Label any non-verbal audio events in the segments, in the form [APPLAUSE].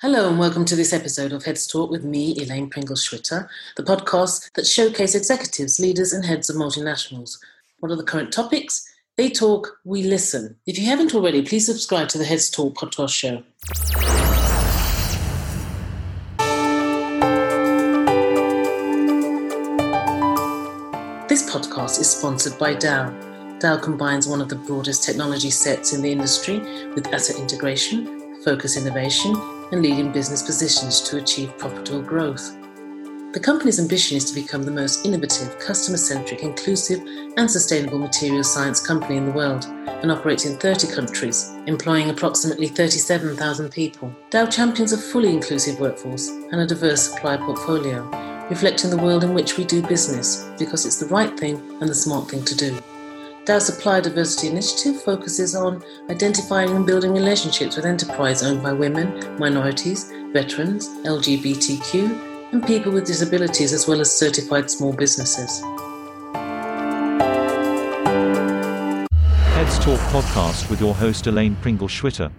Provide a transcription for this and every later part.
Hello and welcome to this episode of Heads Talk with me, Elaine Pringle Schwitter, the podcast that showcase executives, leaders, and heads of multinationals. What are the current topics? They talk, we listen. If you haven't already, please subscribe to the Heads Talk podcast show. This podcast is sponsored by Dow. Dow combines one of the broadest technology sets in the industry with asset integration, focus innovation, and leading business positions to achieve profitable growth. The company's ambition is to become the most innovative, customer centric, inclusive, and sustainable materials science company in the world and operates in 30 countries, employing approximately 37,000 people. Dow champions a fully inclusive workforce and a diverse supplier portfolio, reflecting the world in which we do business because it's the right thing and the smart thing to do. Dow Supply Diversity Initiative focuses on identifying and building relationships with enterprise owned by women, minorities, veterans, LGBTQ, and people with disabilities, as well as certified small businesses. Heads Talk podcast with your host Elaine Pringle Schwitter.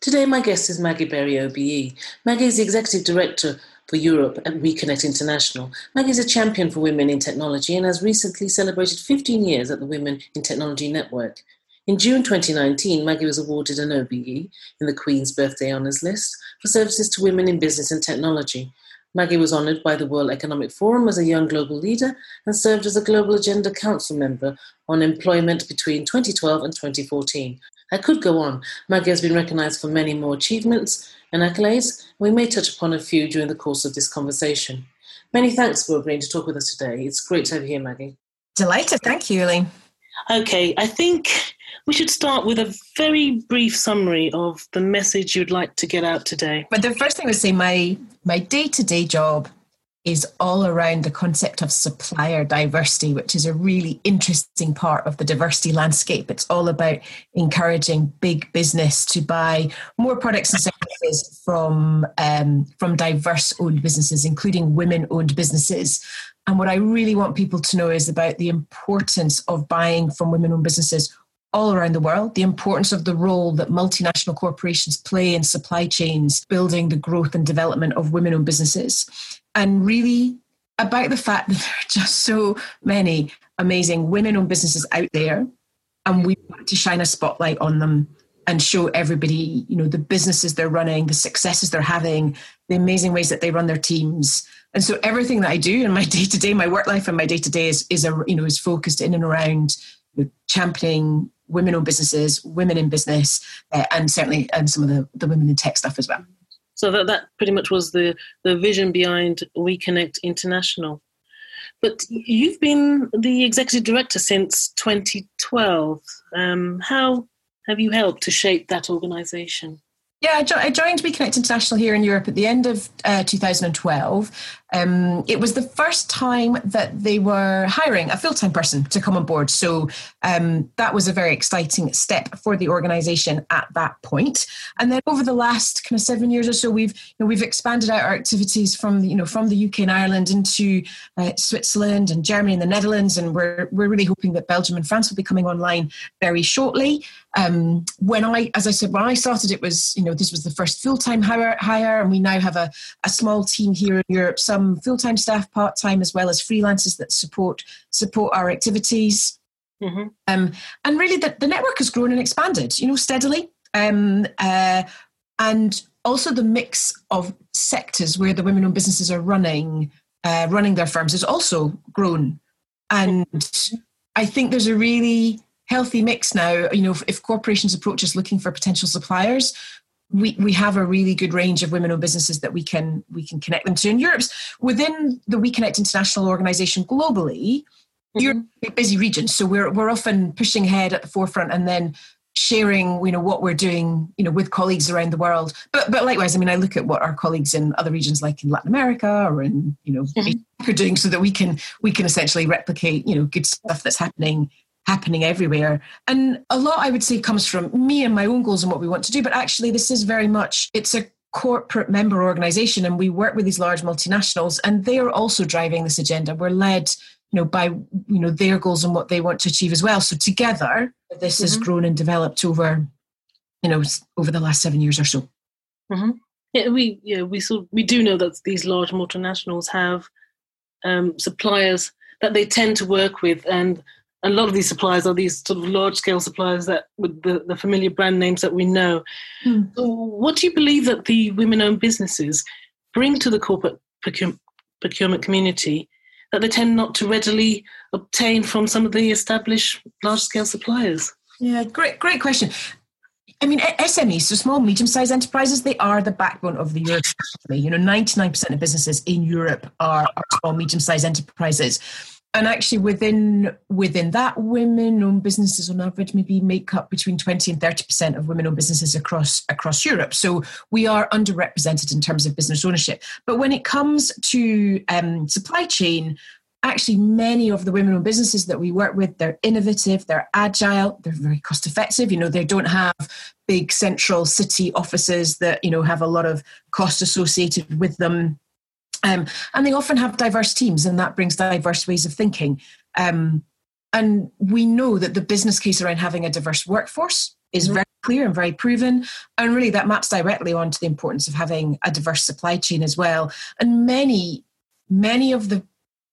Today, my guest is Maggie Berry OBE. Maggie is the Executive Director for Europe at WeConnect International. Maggie is a champion for women in technology and has recently celebrated 15 years at the Women in Technology Network. In June 2019, Maggie was awarded an OBE in the Queen's Birthday Honours List for services to women in business and technology. Maggie was honoured by the World Economic Forum as a young global leader and served as a Global Agenda Council member on employment between 2012 and 2014. I could go on. Maggie has been recognised for many more achievements and accolades. And We may touch upon a few during the course of this conversation. Many thanks for agreeing to talk with us today. It's great to have you here, Maggie. Delighted. Thank you, Elaine. Okay, I think we should start with a very brief summary of the message you'd like to get out today. But the first thing I would say, my my day to day job is all around the concept of supplier diversity, which is a really interesting part of the diversity landscape. It's all about encouraging big business to buy more products and services from um, from diverse owned businesses, including women owned businesses. And what I really want people to know is about the importance of buying from women owned businesses all around the world, the importance of the role that multinational corporations play in supply chains, building the growth and development of women owned businesses. And really about the fact [LAUGHS] that there are just so many amazing women owned businesses out there and we want to shine a spotlight on them and show everybody you know the businesses they're running the successes they're having the amazing ways that they run their teams. And so everything that i do in my day to day my work life and my day to day is is a you know is focused in and around championing women owned businesses women in business uh, and certainly and some of the, the women in tech stuff as well so that, that pretty much was the, the vision behind We Connect International. But you've been the executive director since 2012. Um, how have you helped to shape that organization? Yeah, I, jo- I joined WeConnect International here in Europe at the end of uh, 2012. Um, it was the first time that they were hiring a full time person to come on board. So um, that was a very exciting step for the organization at that point. And then over the last kind of seven years or so, we've you know, we've expanded out our activities from you know from the UK and Ireland into uh, Switzerland and Germany and the Netherlands, and we're we're really hoping that Belgium and France will be coming online very shortly. Um, when I, as I said, when I started, it was you know this was the first full time hire, hire, and we now have a, a small team here in Europe, some full time staff, part time, as well as freelancers that support support our activities. Mm-hmm. Um, and really, the, the network has grown and expanded, you know, steadily. Um, uh, and also the mix of sectors where the women-owned businesses are running uh, running their firms has also grown. And I think there's a really healthy mix now. You know, if, if corporations approach us looking for potential suppliers, we, we have a really good range of women-owned businesses that we can we can connect them to. And Europe's within the We Connect International organization globally, mm-hmm. you're a busy region. So we're we're often pushing ahead at the forefront and then sharing you know what we're doing you know with colleagues around the world but but likewise i mean i look at what our colleagues in other regions like in latin america or in you know mm-hmm. are doing so that we can we can essentially replicate you know good stuff that's happening happening everywhere. And a lot, I would say, comes from me and my own goals and what we want to do. But actually, this is very much, it's a corporate member organization and we work with these large multinationals and they are also driving this agenda. We're led you know by you know their goals and what they want to achieve as well so together this mm-hmm. has grown and developed over you know over the last seven years or so Mm-hmm. Yeah, we yeah we sort we do know that these large multinationals have um, suppliers that they tend to work with, and a lot of these suppliers are these sort of large scale suppliers that with the, the familiar brand names that we know. Hmm. So what do you believe that the women owned businesses bring to the corporate procurement community that they tend not to readily obtain from some of the established large scale suppliers? Yeah, great, great question. I mean, SMEs, so small, medium-sized enterprises, they are the backbone of the European economy. You know, 99% of businesses in Europe are, are small, medium-sized enterprises and actually within within that women-owned businesses on average maybe make up between 20 and 30 percent of women-owned businesses across across europe. So we are underrepresented in terms of business ownership. But when it comes to um, supply chain actually many of the women-owned businesses that we work with they're innovative they're agile they're very cost effective. You know they don't have big central city offices that you know have a lot of cost associated with them um, and they often have diverse teams, and that brings diverse ways of thinking. Um, and we know that the business case around having a diverse workforce is mm-hmm. very clear and very proven. And really, that maps directly onto the importance of having a diverse supply chain as well. And many, many of the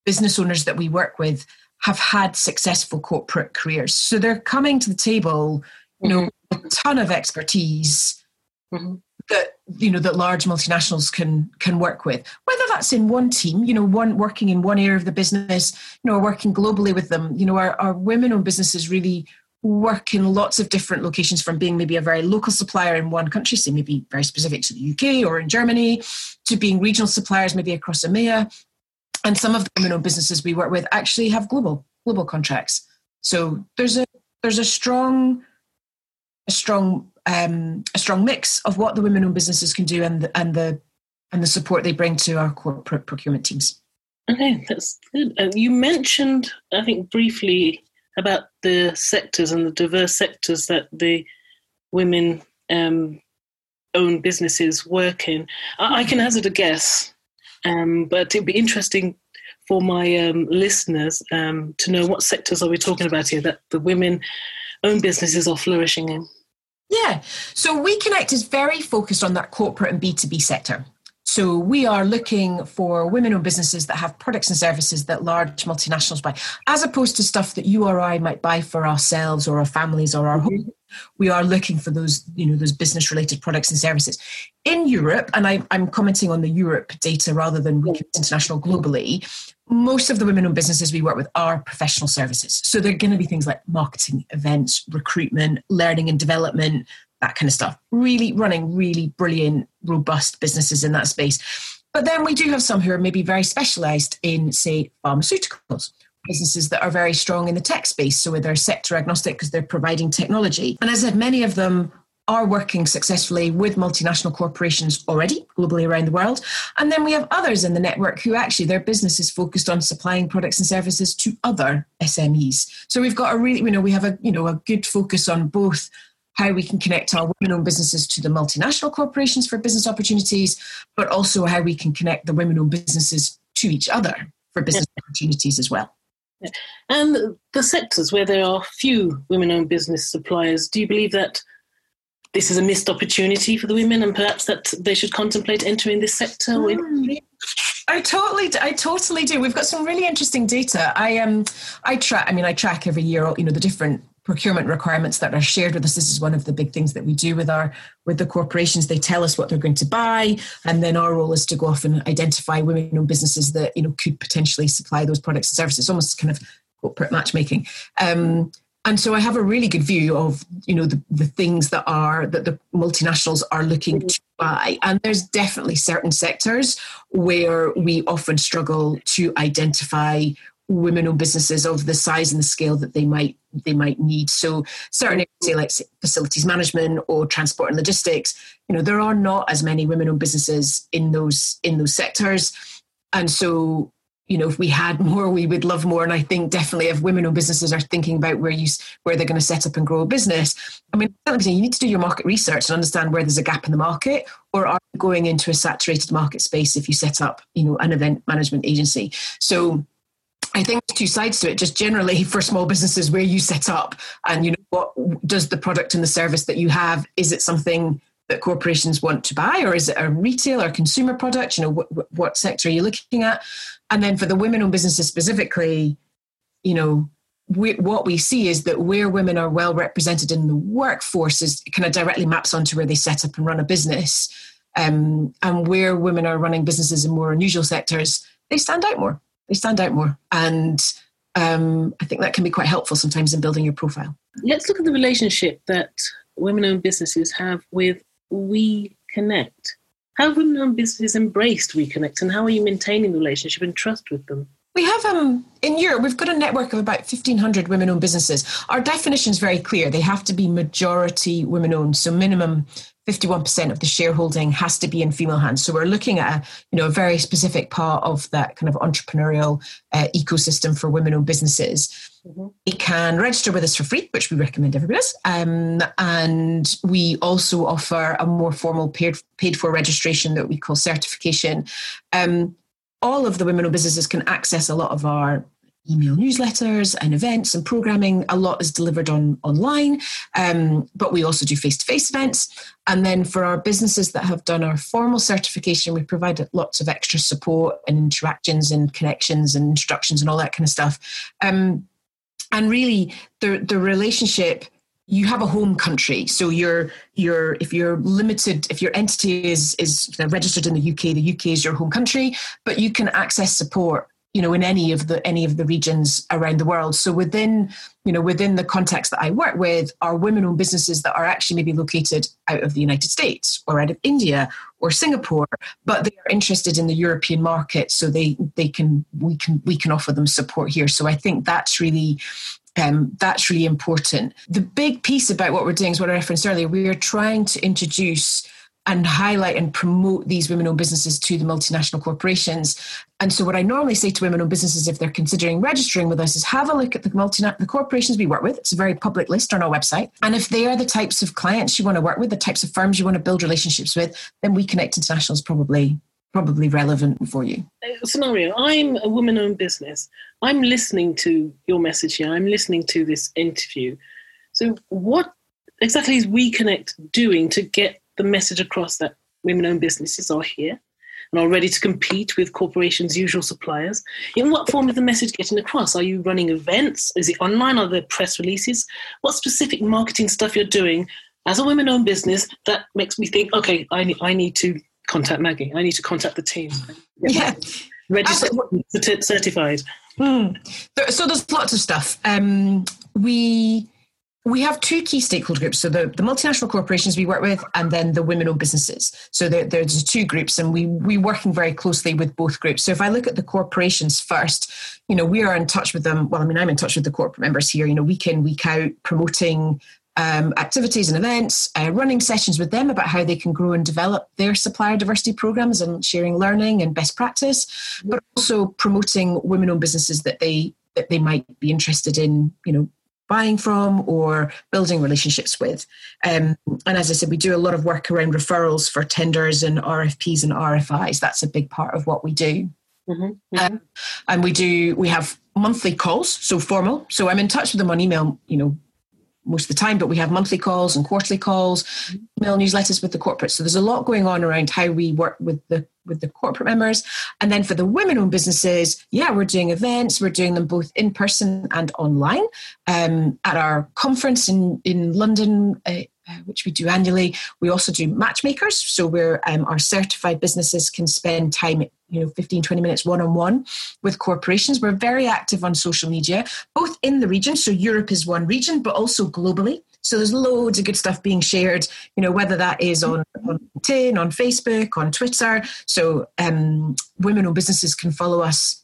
business owners that we work with have had successful corporate careers. So they're coming to the table, you know, mm-hmm. a ton of expertise. Mm-hmm that you know that large multinationals can can work with. Whether that's in one team you know one working in one area of the business you know or working globally with them you know our, our women owned businesses really work in lots of different locations from being maybe a very local supplier in one country say maybe very specific to the uk or in germany to being regional suppliers maybe across emea and some of the women owned businesses we work with actually have global global contracts. So there's a there's a strong a strong um, a strong mix of what the women-owned businesses can do and the, and the and the support they bring to our corporate procurement teams. Okay, that's good. Uh, you mentioned, I think, briefly about the sectors and the diverse sectors that the women um, businesses work in. I, I, can hazard a guess, um, but it'd be interesting for my um, listeners um, to know what sectors are we talking about here that the women own businesses are flourishing in. Yeah. So We Connect is very focused on that corporate and B2B sector. So we are looking for women-owned businesses that have products and services that large multinationals buy, as opposed to stuff that you or I might buy for ourselves or our families or our home. We are looking for those, you know, those business-related products and services. In Europe, and I, am commenting on the Europe data rather than WeConnect international globally, most of the women owned businesses we work with are professional services. So they're going to be things like marketing, events, recruitment, learning and development, that kind of stuff. Really running really brilliant, robust businesses in that space. But then we do have some who are maybe very specialized in, say, pharmaceuticals. Businesses that are very strong in the tech space, so they're sector agnostic because they're providing technology. And as I said, many of them are working successfully with multinational corporations already globally around the world. And then we have others in the network who actually their business is focused on supplying products and services to other SMEs. So we've got a really, you know, we have a, you know, a good focus on both how we can connect our women-owned businesses to the multinational corporations for business opportunities, but also how we can connect the women-owned businesses to each other for business yeah. opportunities as well. And the sectors where there are few women-owned business suppliers, do you believe that this is a missed opportunity for the women and perhaps that they should contemplate entering this sector mm. I totally, I totally do. We've got some really interesting data. I um, I track. I mean, I track every year. You know, the different procurement requirements that are shared with us. This is one of the big things that we do with our with the corporations. They tell us what they're going to buy, and then our role is to go off and identify women-owned businesses that you know could potentially supply those products and services. Almost kind of corporate matchmaking. Um, and so I have a really good view of you know the, the things that are that the multinationals are looking to buy. And there's definitely certain sectors where we often struggle to identify women-owned businesses of the size and the scale that they might they might need. So certainly say like facilities management or transport and logistics you know there are not as many women-owned businesses in those in those sectors. And so you know if we had more we would love more and i think definitely if women owned businesses are thinking about where you where they're going to set up and grow a business i mean you need to do your market research and understand where there's a gap in the market or are you going into a saturated market space if you set up you know an event management agency so I think two sides to it. Just generally for small businesses, where you set up, and you know what does the product and the service that you have is it something that corporations want to buy, or is it a retail or consumer product? You know, what, what sector are you looking at? And then for the women-owned businesses specifically, you know, we, what we see is that where women are well represented in the workforce is kind of directly maps onto where they set up and run a business. Um, and where women are running businesses in more unusual sectors, they stand out more. They stand out more. And um, I think that can be quite helpful sometimes in building your profile. Let's look at the relationship that women owned businesses have with We Connect. How have women owned businesses embraced We Connect and how are you maintaining the relationship and trust with them? We have um, in Europe, we've got a network of about 1,500 women owned businesses. Our definition is very clear. They have to be majority women owned, so minimum 51% of the shareholding has to be in female hands. So we're looking at a, you know, a very specific part of that kind of entrepreneurial uh, ecosystem for women owned businesses. Mm-hmm. They can register with us for free, which we recommend everybody does. Um, and we also offer a more formal paid, paid for registration that we call certification. Um, all of the women owned businesses can access a lot of our email newsletters and events and programming. A lot is delivered on online, um, but we also do face to face events. And then for our businesses that have done our formal certification, we provide lots of extra support and interactions and connections and instructions and all that kind of stuff. Um, and really, the the relationship you have a home country. So you're you're if you're limited if your entity is is registered in the uk the uk is your home country but you can access support you know in any of the any of the regions around the world so within you know within the context that i work with are women owned businesses that are actually maybe located out of the united states or out of india or singapore but they are interested in the european market so they they can we can we can offer them support here so i think that's really um, that's really important. The big piece about what we're doing is what I referenced earlier. We are trying to introduce and highlight and promote these women owned businesses to the multinational corporations. And so, what I normally say to women owned businesses if they're considering registering with us is have a look at the multinational the corporations we work with. It's a very public list on our website. And if they are the types of clients you want to work with, the types of firms you want to build relationships with, then We Connect International is probably probably relevant for you. Uh, Scenario I'm a woman owned business. I'm listening to your message here. I'm listening to this interview. So, what exactly is We Connect doing to get the message across that women owned businesses are here and are ready to compete with corporations' usual suppliers? In what form is the message getting across? Are you running events? Is it online? Are there press releases? What specific marketing stuff you're doing as a women owned business that makes me think, okay, I need, I need to contact Maggie. I need to contact the team. Yeah. Registered, certified. Mm. So there's lots of stuff. Um, we we have two key stakeholder groups. So the, the multinational corporations we work with, and then the women-owned businesses. So there, there's two groups, and we we working very closely with both groups. So if I look at the corporations first, you know, we are in touch with them. Well, I mean, I'm in touch with the corporate members here. You know, week in, week out, promoting um, activities and events, uh, running sessions with them about how they can grow and develop their supplier diversity programs and sharing learning and best practice, but also promoting women-owned businesses that they that they might be interested in, you know, buying from or building relationships with. Um, and as I said, we do a lot of work around referrals for tenders and RFPs and RFIs. That's a big part of what we do. Mm-hmm, mm-hmm. Um, and we do we have monthly calls, so formal. So I'm in touch with them on email, you know, most of the time, but we have monthly calls and quarterly calls, email newsletters with the corporate. So there's a lot going on around how we work with the with the corporate members. And then for the women-owned businesses, yeah, we're doing events. We're doing them both in person and online. Um, at our conference in in London, uh, uh, which we do annually. We also do matchmakers, so where um, our certified businesses can spend time, you know, 15, 20 minutes one on one with corporations. We're very active on social media, both in the region, so Europe is one region, but also globally. So there's loads of good stuff being shared, you know, whether that is on, on LinkedIn, on Facebook, on Twitter. So um, women owned businesses can follow us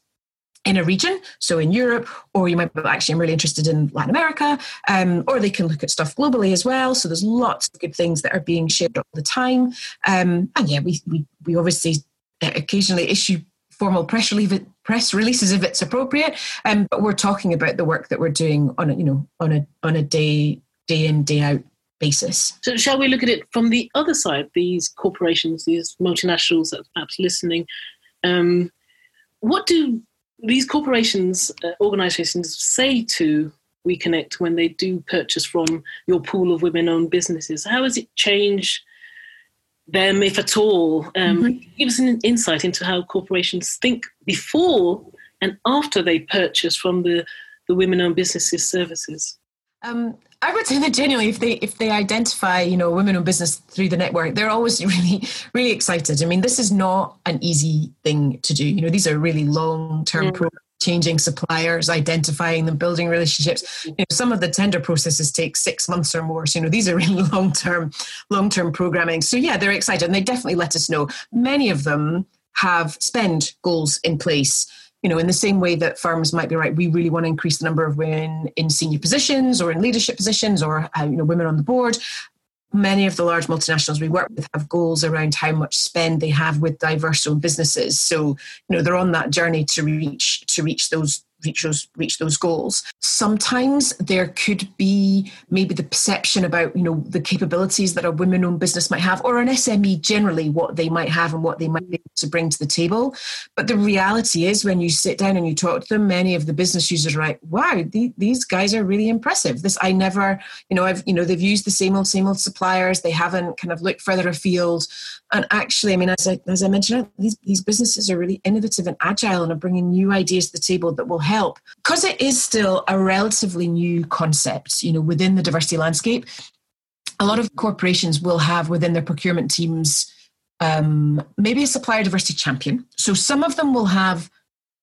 in a region, so in Europe, or you might be actually I'm really interested in Latin America, um, or they can look at stuff globally as well. So there's lots of good things that are being shared all the time. Um, and yeah, we, we, we obviously occasionally issue formal press, release, press releases if it's appropriate, um, but we're talking about the work that we're doing on a, you know, on a, on a day, day in, day out basis. So shall we look at it from the other side, these corporations, these multinationals that are perhaps listening, um, what do these corporations, uh, organizations say to We Connect when they do purchase from your pool of women owned businesses? How has it changed them, if at all. Um, mm-hmm. Give us an insight into how corporations think before and after they purchase from the, the women-owned businesses services. Um, I would say that genuinely, if they if they identify, you know, women-owned business through the network, they're always [LAUGHS] really really excited. I mean, this is not an easy thing to do. You know, these are really long-term mm. programs changing suppliers, identifying them, building relationships. You know, some of the tender processes take six months or more. So, you know, these are [LAUGHS] really long term, long term programming. So yeah, they're excited and they definitely let us know. Many of them have spend goals in place. You know, in the same way that firms might be right, we really want to increase the number of women in senior positions or in leadership positions or uh, you know women on the board. Many of the large multinationals we work with have goals around how much spend they have with diverse owned businesses. So you know they're on that journey to reach to reach those reach those reach those goals. Sometimes there could be maybe the perception about you know the capabilities that a women-owned business might have or an sme generally what they might have and what they might be able to bring to the table. But the reality is when you sit down and you talk to them many of the business users are like wow the, these guys are really impressive. This i never you know i've you know they've used the same old same old suppliers. They haven't kind of looked further afield. And actually i mean as i as i mentioned these, these businesses are really innovative and agile and are bringing new ideas to the table that will help because it is still a relatively new concept, you know, within the diversity landscape. A lot of corporations will have within their procurement teams um, maybe a supplier diversity champion. So some of them will have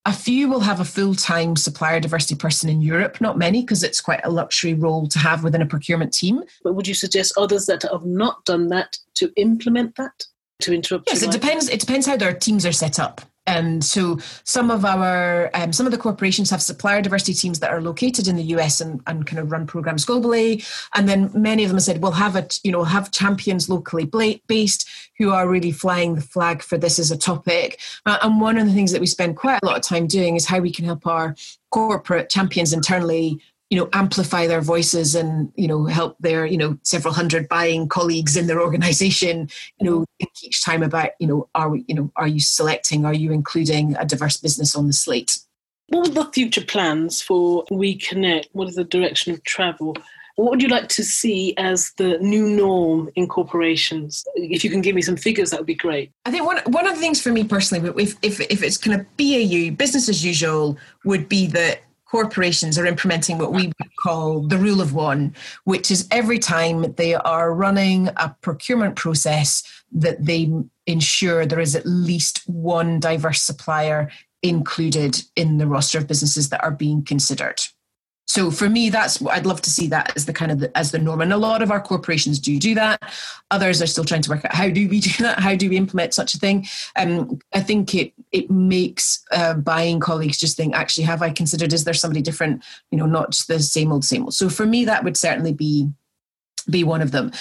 a few will have a full time supplier diversity person in Europe, not many, because it's quite a luxury role to have within a procurement team. But would you suggest others that have not done that to implement that? To interrupt? Yes, it depends. It depends how their teams are set up. And so some of our um, some of the corporations have supplier diversity teams that are located in the US and, and kind of run programs globally. And then many of them have said, we'll have it, you know, have champions locally based who are really flying the flag for this as a topic. Uh, and one of the things that we spend quite a lot of time doing is how we can help our corporate champions internally you know amplify their voices and you know help their you know several hundred buying colleagues in their organization you know think each time about you know are we you know are you selecting are you including a diverse business on the slate what are the future plans for we connect what is the direction of travel what would you like to see as the new norm in corporations? If you can give me some figures, that would be great. I think one one of the things for me personally, if if, if it's kind of BAU, business as usual, would be that corporations are implementing what we would call the rule of one, which is every time they are running a procurement process that they ensure there is at least one diverse supplier included in the roster of businesses that are being considered. So for me, that's I'd love to see that as the kind of the, as the norm. And a lot of our corporations do do that. Others are still trying to work out how do we do that? How do we implement such a thing? Um, I think it it makes uh, buying colleagues just think, actually, have I considered? Is there somebody different? You know, not just the same old, same old. So for me, that would certainly be be one of them.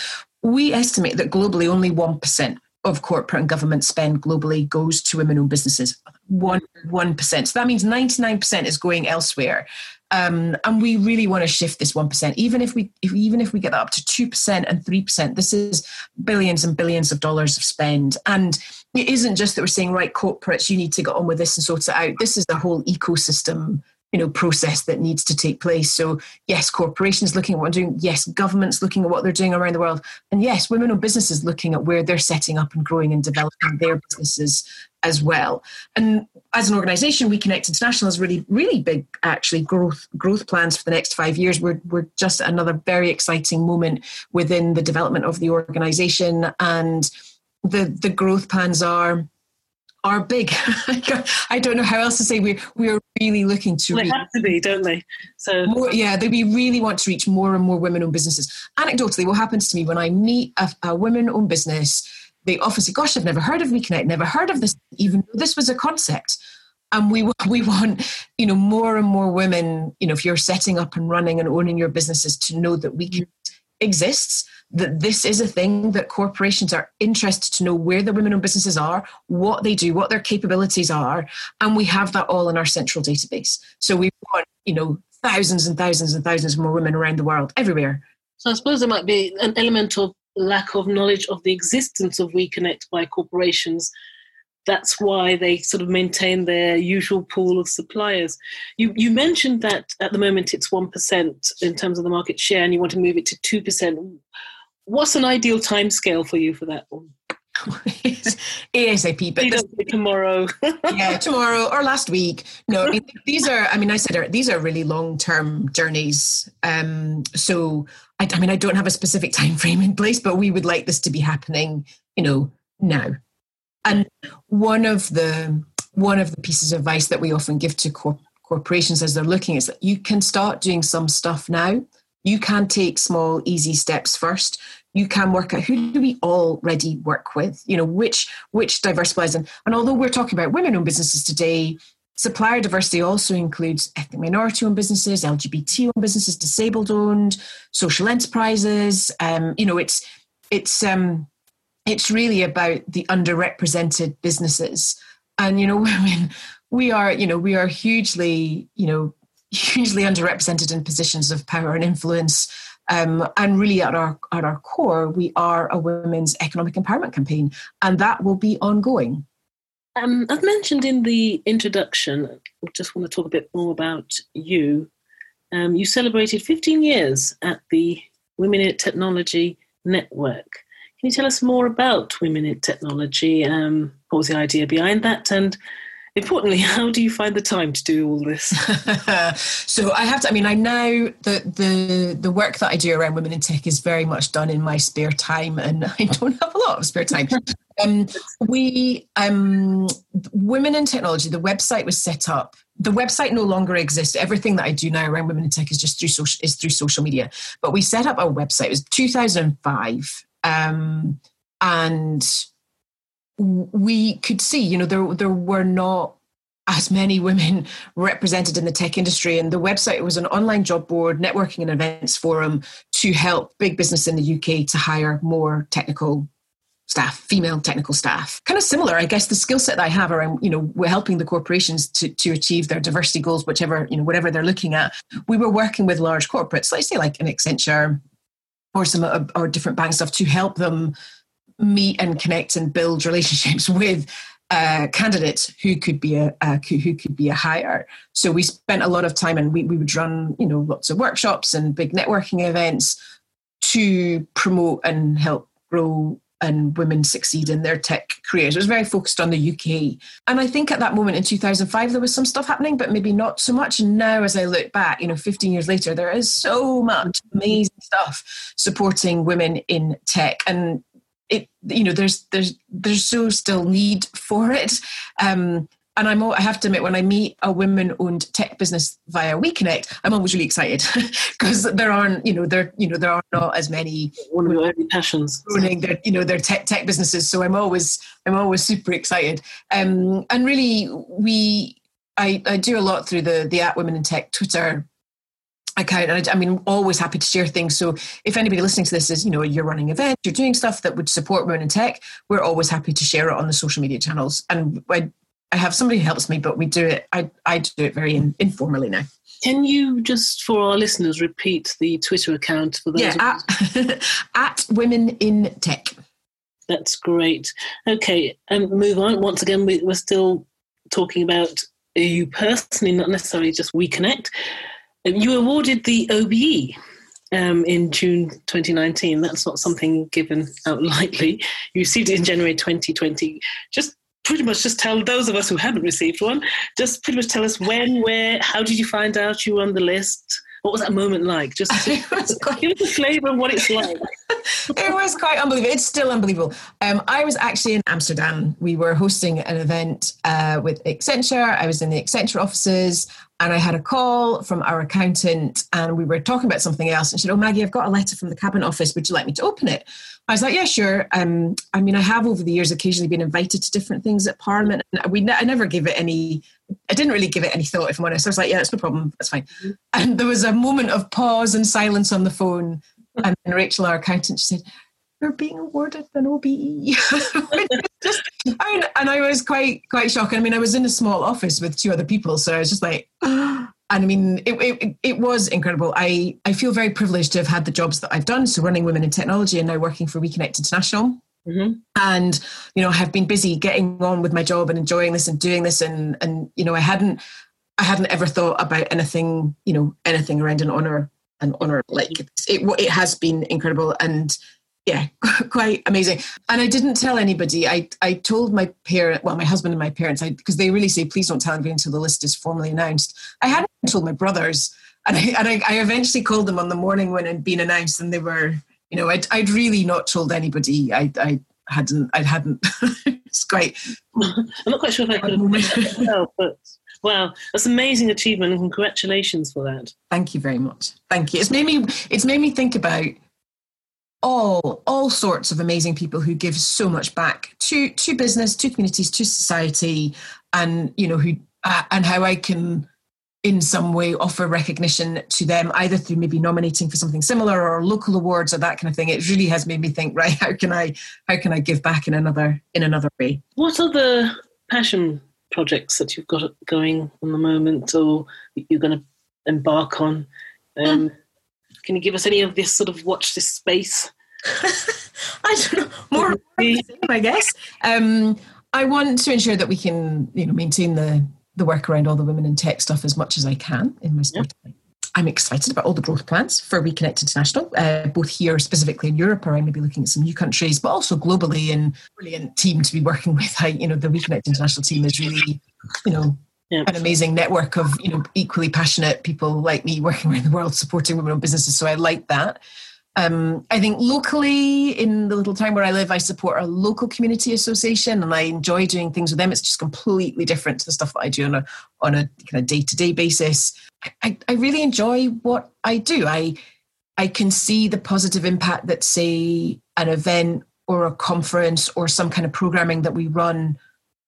We estimate that globally, only one percent of corporate and government spend globally goes to women-owned businesses. One one percent. So that means ninety nine percent is going elsewhere. Um, and we really want to shift this one percent. Even if we, if, even if we get that up to two percent and three percent, this is billions and billions of dollars of spend. And it isn't just that we're saying, right, corporates, you need to get on with this and sort it out. This is a whole ecosystem you know process that needs to take place. So yes corporations looking at what they're doing yes governments looking at what they're doing around the world and yes women owned businesses looking at where they're setting up and growing and developing their businesses as well. And as an organization we connect international has really really big actually growth growth plans for the next five years. We're, we're just at another very exciting moment within the development of the organization and the the growth plans are are big. [LAUGHS] I don't know how else to say. We're we're really looking to. Well, they have to be, don't they? So more, yeah, they, we really want to reach more and more women-owned businesses. Anecdotally, what happens to me when I meet a, a women-owned business, they often say, "Gosh, I've never heard of WeConnect, never heard of this, even though this was a concept." And we [LAUGHS] we want you know more and more women. You know, if you're setting up and running and owning your businesses, to know that WeConnect exists that this is a thing that corporations are interested to know where the women owned businesses are, what they do, what their capabilities are, and we have that all in our central database. So we want, you know, thousands and thousands and thousands more women around the world, everywhere. So I suppose there might be an element of lack of knowledge of the existence of WeConnect by corporations. That's why they sort of maintain their usual pool of suppliers. You, you mentioned that at the moment it's 1% in terms of the market share and you want to move it to 2%. What's an ideal time scale for you for that one? [LAUGHS] ASAP. But this, tomorrow. [LAUGHS] yeah, tomorrow or last week. No, I mean, these are. I mean, I said these are really long term journeys. Um, so I, I mean, I don't have a specific time frame in place, but we would like this to be happening. You know, now. And one of the one of the pieces of advice that we often give to corp- corporations as they're looking is that you can start doing some stuff now. You can take small, easy steps first. You can work out who do we already work with, you know, which which diversifies and, and although we're talking about women-owned businesses today, supplier diversity also includes ethnic minority-owned businesses, LGBT-owned businesses, disabled-owned, social enterprises. Um, you know, it's it's um, it's really about the underrepresented businesses. And you know [LAUGHS] women we are you know we are hugely you know [LAUGHS] hugely underrepresented in positions of power and influence. Um, and really at our at our core we are a women's economic empowerment campaign and that will be ongoing. Um, i've mentioned in the introduction i just want to talk a bit more about you. Um, you celebrated 15 years at the women in technology network can you tell us more about Women in Technology? Um, what was the idea behind that? And importantly, [LAUGHS] how do you find the time to do all this? [LAUGHS] so I have to. I mean, I know that the the work that I do around women in tech is very much done in my spare time, and [LAUGHS] I don't have a lot of spare time. um, we um, women in technology. The website was set up. The website no longer exists. Everything that I do now around women in tech is just through social is through social media. But we set up a website. It was 2005 um, and we could see, you know, there there were not as many women [LAUGHS] represented in the tech industry. And the website was an online job board, networking and events forum to help big business in the UK to hire more technical staff, female technical staff. Kind of similar, I guess, the skill set that I have around, you know, we're helping the corporations to, to achieve their diversity goals, whichever, you know, whatever they're looking at. We were working with large corporates, let's say like an Accenture, or some uh, or different bank stuff to help them meet and connect and build relationships [LAUGHS] with uh, candidates who could be a uh, who could be a hire. So we spent a lot of time, and we, we would run you know lots of workshops and big networking events to promote and help grow and women succeed in their tech careers. It was very focused on the UK. And I think at that moment in 2005, there was some stuff happening, but maybe not so much. Now, as I look back, you know, 15 years later, there is so much amazing stuff supporting women in tech. And it, you know, there's there's there's so still need for it. Um, and I'm I have to admit when I meet a women-owned tech business via WeConnect, I'm always really excited [LAUGHS] because there aren't you know there you know there are not as many one of early passions owning their you know their tech tech businesses. So I'm always I'm always super excited. Um, and really we I, I do a lot through the the at Women in Tech Twitter account. And I, I, mean, always happy to share things. So if anybody listening to this is, you know, you're running events, you're doing stuff that would support women in tech, we're always happy to share it on the social media channels. And I I have somebody who helps me, but we do it. I I do it very in, informally now. Can you just, for our listeners, repeat the Twitter account for those? Yeah, at, [LAUGHS] at Women in Tech. That's great. Okay, and move on. Once again, we, we're still talking about you personally, not necessarily just We Connect. Um, you awarded the OBE um, in June 2019. That's not something given out [LAUGHS] lightly. You received it in January 2020. Just pretty much just tell those of us who haven't received one, just pretty much tell us when, where, how did you find out you were on the list? What was that moment like? Just [LAUGHS] give us a flavour of what it's like. [LAUGHS] it was quite unbelievable. It's still unbelievable. Um, I was actually in Amsterdam. We were hosting an event uh, with Accenture. I was in the Accenture offices and I had a call from our accountant and we were talking about something else. And she said, Oh, Maggie, I've got a letter from the cabinet office. Would you like me to open it? I was like, Yeah, sure. Um, I mean, I have over the years occasionally been invited to different things at Parliament. And we, I never give it any, I didn't really give it any thought, if I'm honest. I was like, Yeah, it's no problem. That's fine. Mm-hmm. And there was a moment of pause and silence on the phone. And then Rachel, our accountant, she said, "We're being awarded an OBE. [LAUGHS] just, I and I was quite quite shocked. I mean, I was in a small office with two other people, so I was just like, [GASPS] and I mean, it, it, it was incredible. I, I feel very privileged to have had the jobs that I've done. So running women in technology and now working for WeConnect International. Mm-hmm. And, you know, have been busy getting on with my job and enjoying this and doing this. And, and, you know, I hadn't, I hadn't ever thought about anything, you know, anything around an honor, an honor like it, it has been incredible. And yeah, [LAUGHS] quite amazing. And I didn't tell anybody. I, I told my parent, well, my husband and my parents, because they really say, please don't tell anybody until the list is formally announced. I hadn't told my brothers. And I, and I, I eventually called them on the morning when it had been announced, and they were, you know, I'd, I'd really not told anybody. I, I hadn't, I hadn't. [LAUGHS] it's quite. I'm not quite sure if I could have [LAUGHS] but wow, that's amazing achievement, and congratulations for that. Thank you very much. Thank you. It's made me. It's made me think about all all sorts of amazing people who give so much back to to business to communities to society and you know who uh, and how i can in some way offer recognition to them either through maybe nominating for something similar or local awards or that kind of thing it really has made me think right how can i how can i give back in another in another way what are the passion projects that you've got going on the moment or you're going to embark on um, can you give us any of this sort of watch this space? [LAUGHS] I don't know. More, same, I guess. Um, I want to ensure that we can, you know, maintain the the work around all the women in tech stuff as much as I can in my spare time. I'm excited about all the growth plans for WeConnect International, uh, both here specifically in Europe, or I may be looking at some new countries, but also globally. And brilliant team to be working [LAUGHS] with. I, you know, the WeConnect International team is really, you know, yeah. an amazing network of you know equally passionate people like me working around the world supporting women-owned businesses. So I like that. Um, I think locally in the little town where I live, I support a local community association, and I enjoy doing things with them. It's just completely different to the stuff that I do on a on a kind of day to day basis. I, I really enjoy what I do. I I can see the positive impact that say an event or a conference or some kind of programming that we run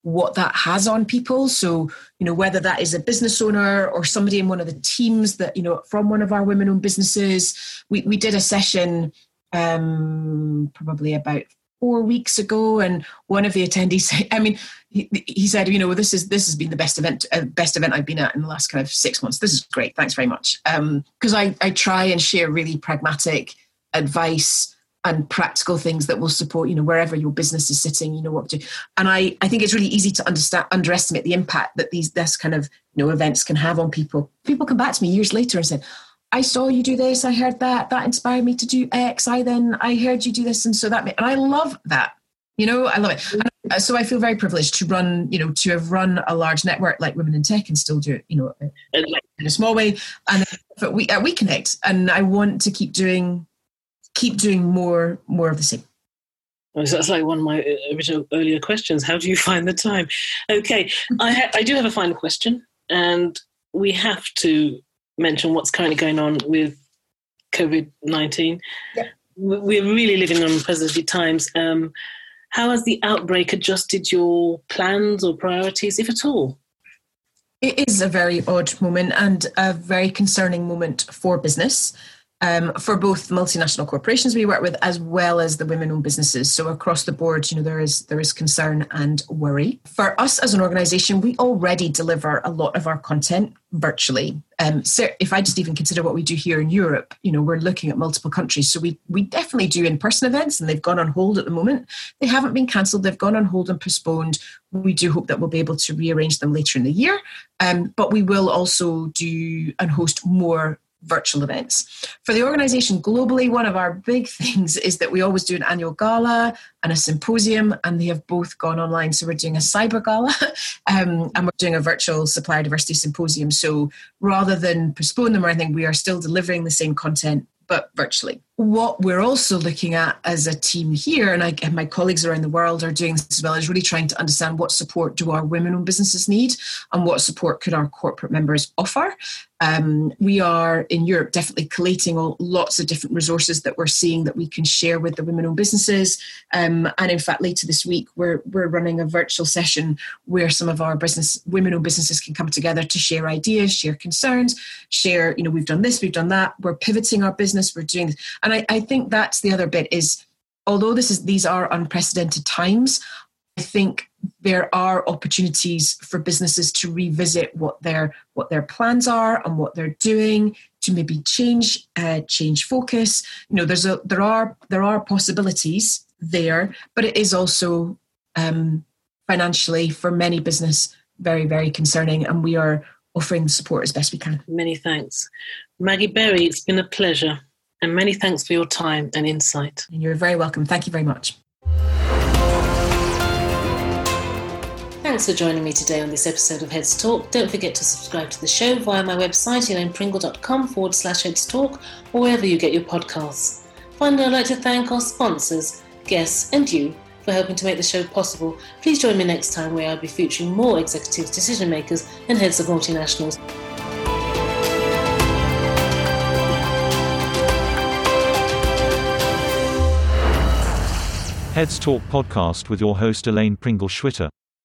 what that has on people. So, you know, whether that is a business owner or somebody in one of the teams that, you know, from one of our women owned businesses. We, we did a session um, probably about four weeks ago and one of the attendees [LAUGHS] i mean he, he, said you know this is this has been the best event uh, best event i've been at in the last kind of six months this is great thanks very much because um, I, I try and share really pragmatic advice and practical things that will support you know wherever your business is sitting you know what to and i i think it's really easy to understand underestimate the impact that these this kind of you know events can have on people. People come back to me years later and said i saw you do this i heard that that inspired me to do x i then i heard you do this and so that and i love that you know i love it. And so i feel very privileged to run you know to have run a large network like women in tech and still do it you know in a small way. And but we uh, we connect and i want to keep doing keep doing more more of the same. So that's like one of my uh, original earlier questions. How do you [LAUGHS] find the time? Okay, I, ha- I do have a final question, and we have to mention what's currently going on with COVID 19. Yeah. We're really living in unprecedented times. Um, how has the outbreak adjusted your plans or priorities, if at all? It is a very odd moment and a very concerning moment for business um, for both multinational corporations we work with as well as the women-owned businesses. So across the board, you know, there is there is concern and worry. For us as an organisation, we already deliver a lot of our content virtually. Um, so if I just even consider what we do here in Europe, you know, we're looking at multiple countries. So we we definitely do in-person events, and they've gone on hold at the moment. They haven't been cancelled; they've gone on hold and postponed. We do hope that we'll be able to rearrange them later in the year. Um, but we will also do and host more virtual events. For the organization globally, one of our big [LAUGHS] things is that we always do an annual gala and a symposium, and they have both gone online. So we're doing a cyber gala [LAUGHS] um, and we're doing a virtual supplier diversity symposium. So rather than postpone them or anything, we are still delivering the same content but virtually. What we're also looking at as a team here, and, I, and my colleagues around the world are doing this as well, is really trying to understand what support do our women-owned businesses need, and what support could our corporate members offer. Um, we are in Europe definitely collating all, lots of different resources that we're seeing that we can share with the women-owned businesses. Um, and in fact, later this week, we're we're running a virtual session where some of our business women-owned businesses can come together to share ideas, share concerns, share. You know, we've done this, we've done that. We're pivoting our business we're doing this. And I, I think that's the other bit is although this is these are unprecedented times, I think there are opportunities for businesses to revisit what their what their plans are and what they're doing to maybe change uh, change focus. You know, there's a there are there are possibilities there, but it is also um, financially for many business very very concerning, and we are offering support as best we can. Many thanks, Maggie Berry. It's been a pleasure. And many thanks for your time and insight. And you're very welcome. Thank you very much. Thanks for joining me today on this episode of Heads Talk. Don't forget to subscribe to the show via my website, elainepringle.com forward slash Heads Talk, or wherever you get your podcasts. Finally, I'd like to thank our sponsors, guests, and you for helping to make the show possible. Please join me next time where I'll be featuring more executives, decision makers, and heads of multinationals. Heads Talk podcast with your host Elaine Pringle Schwitter.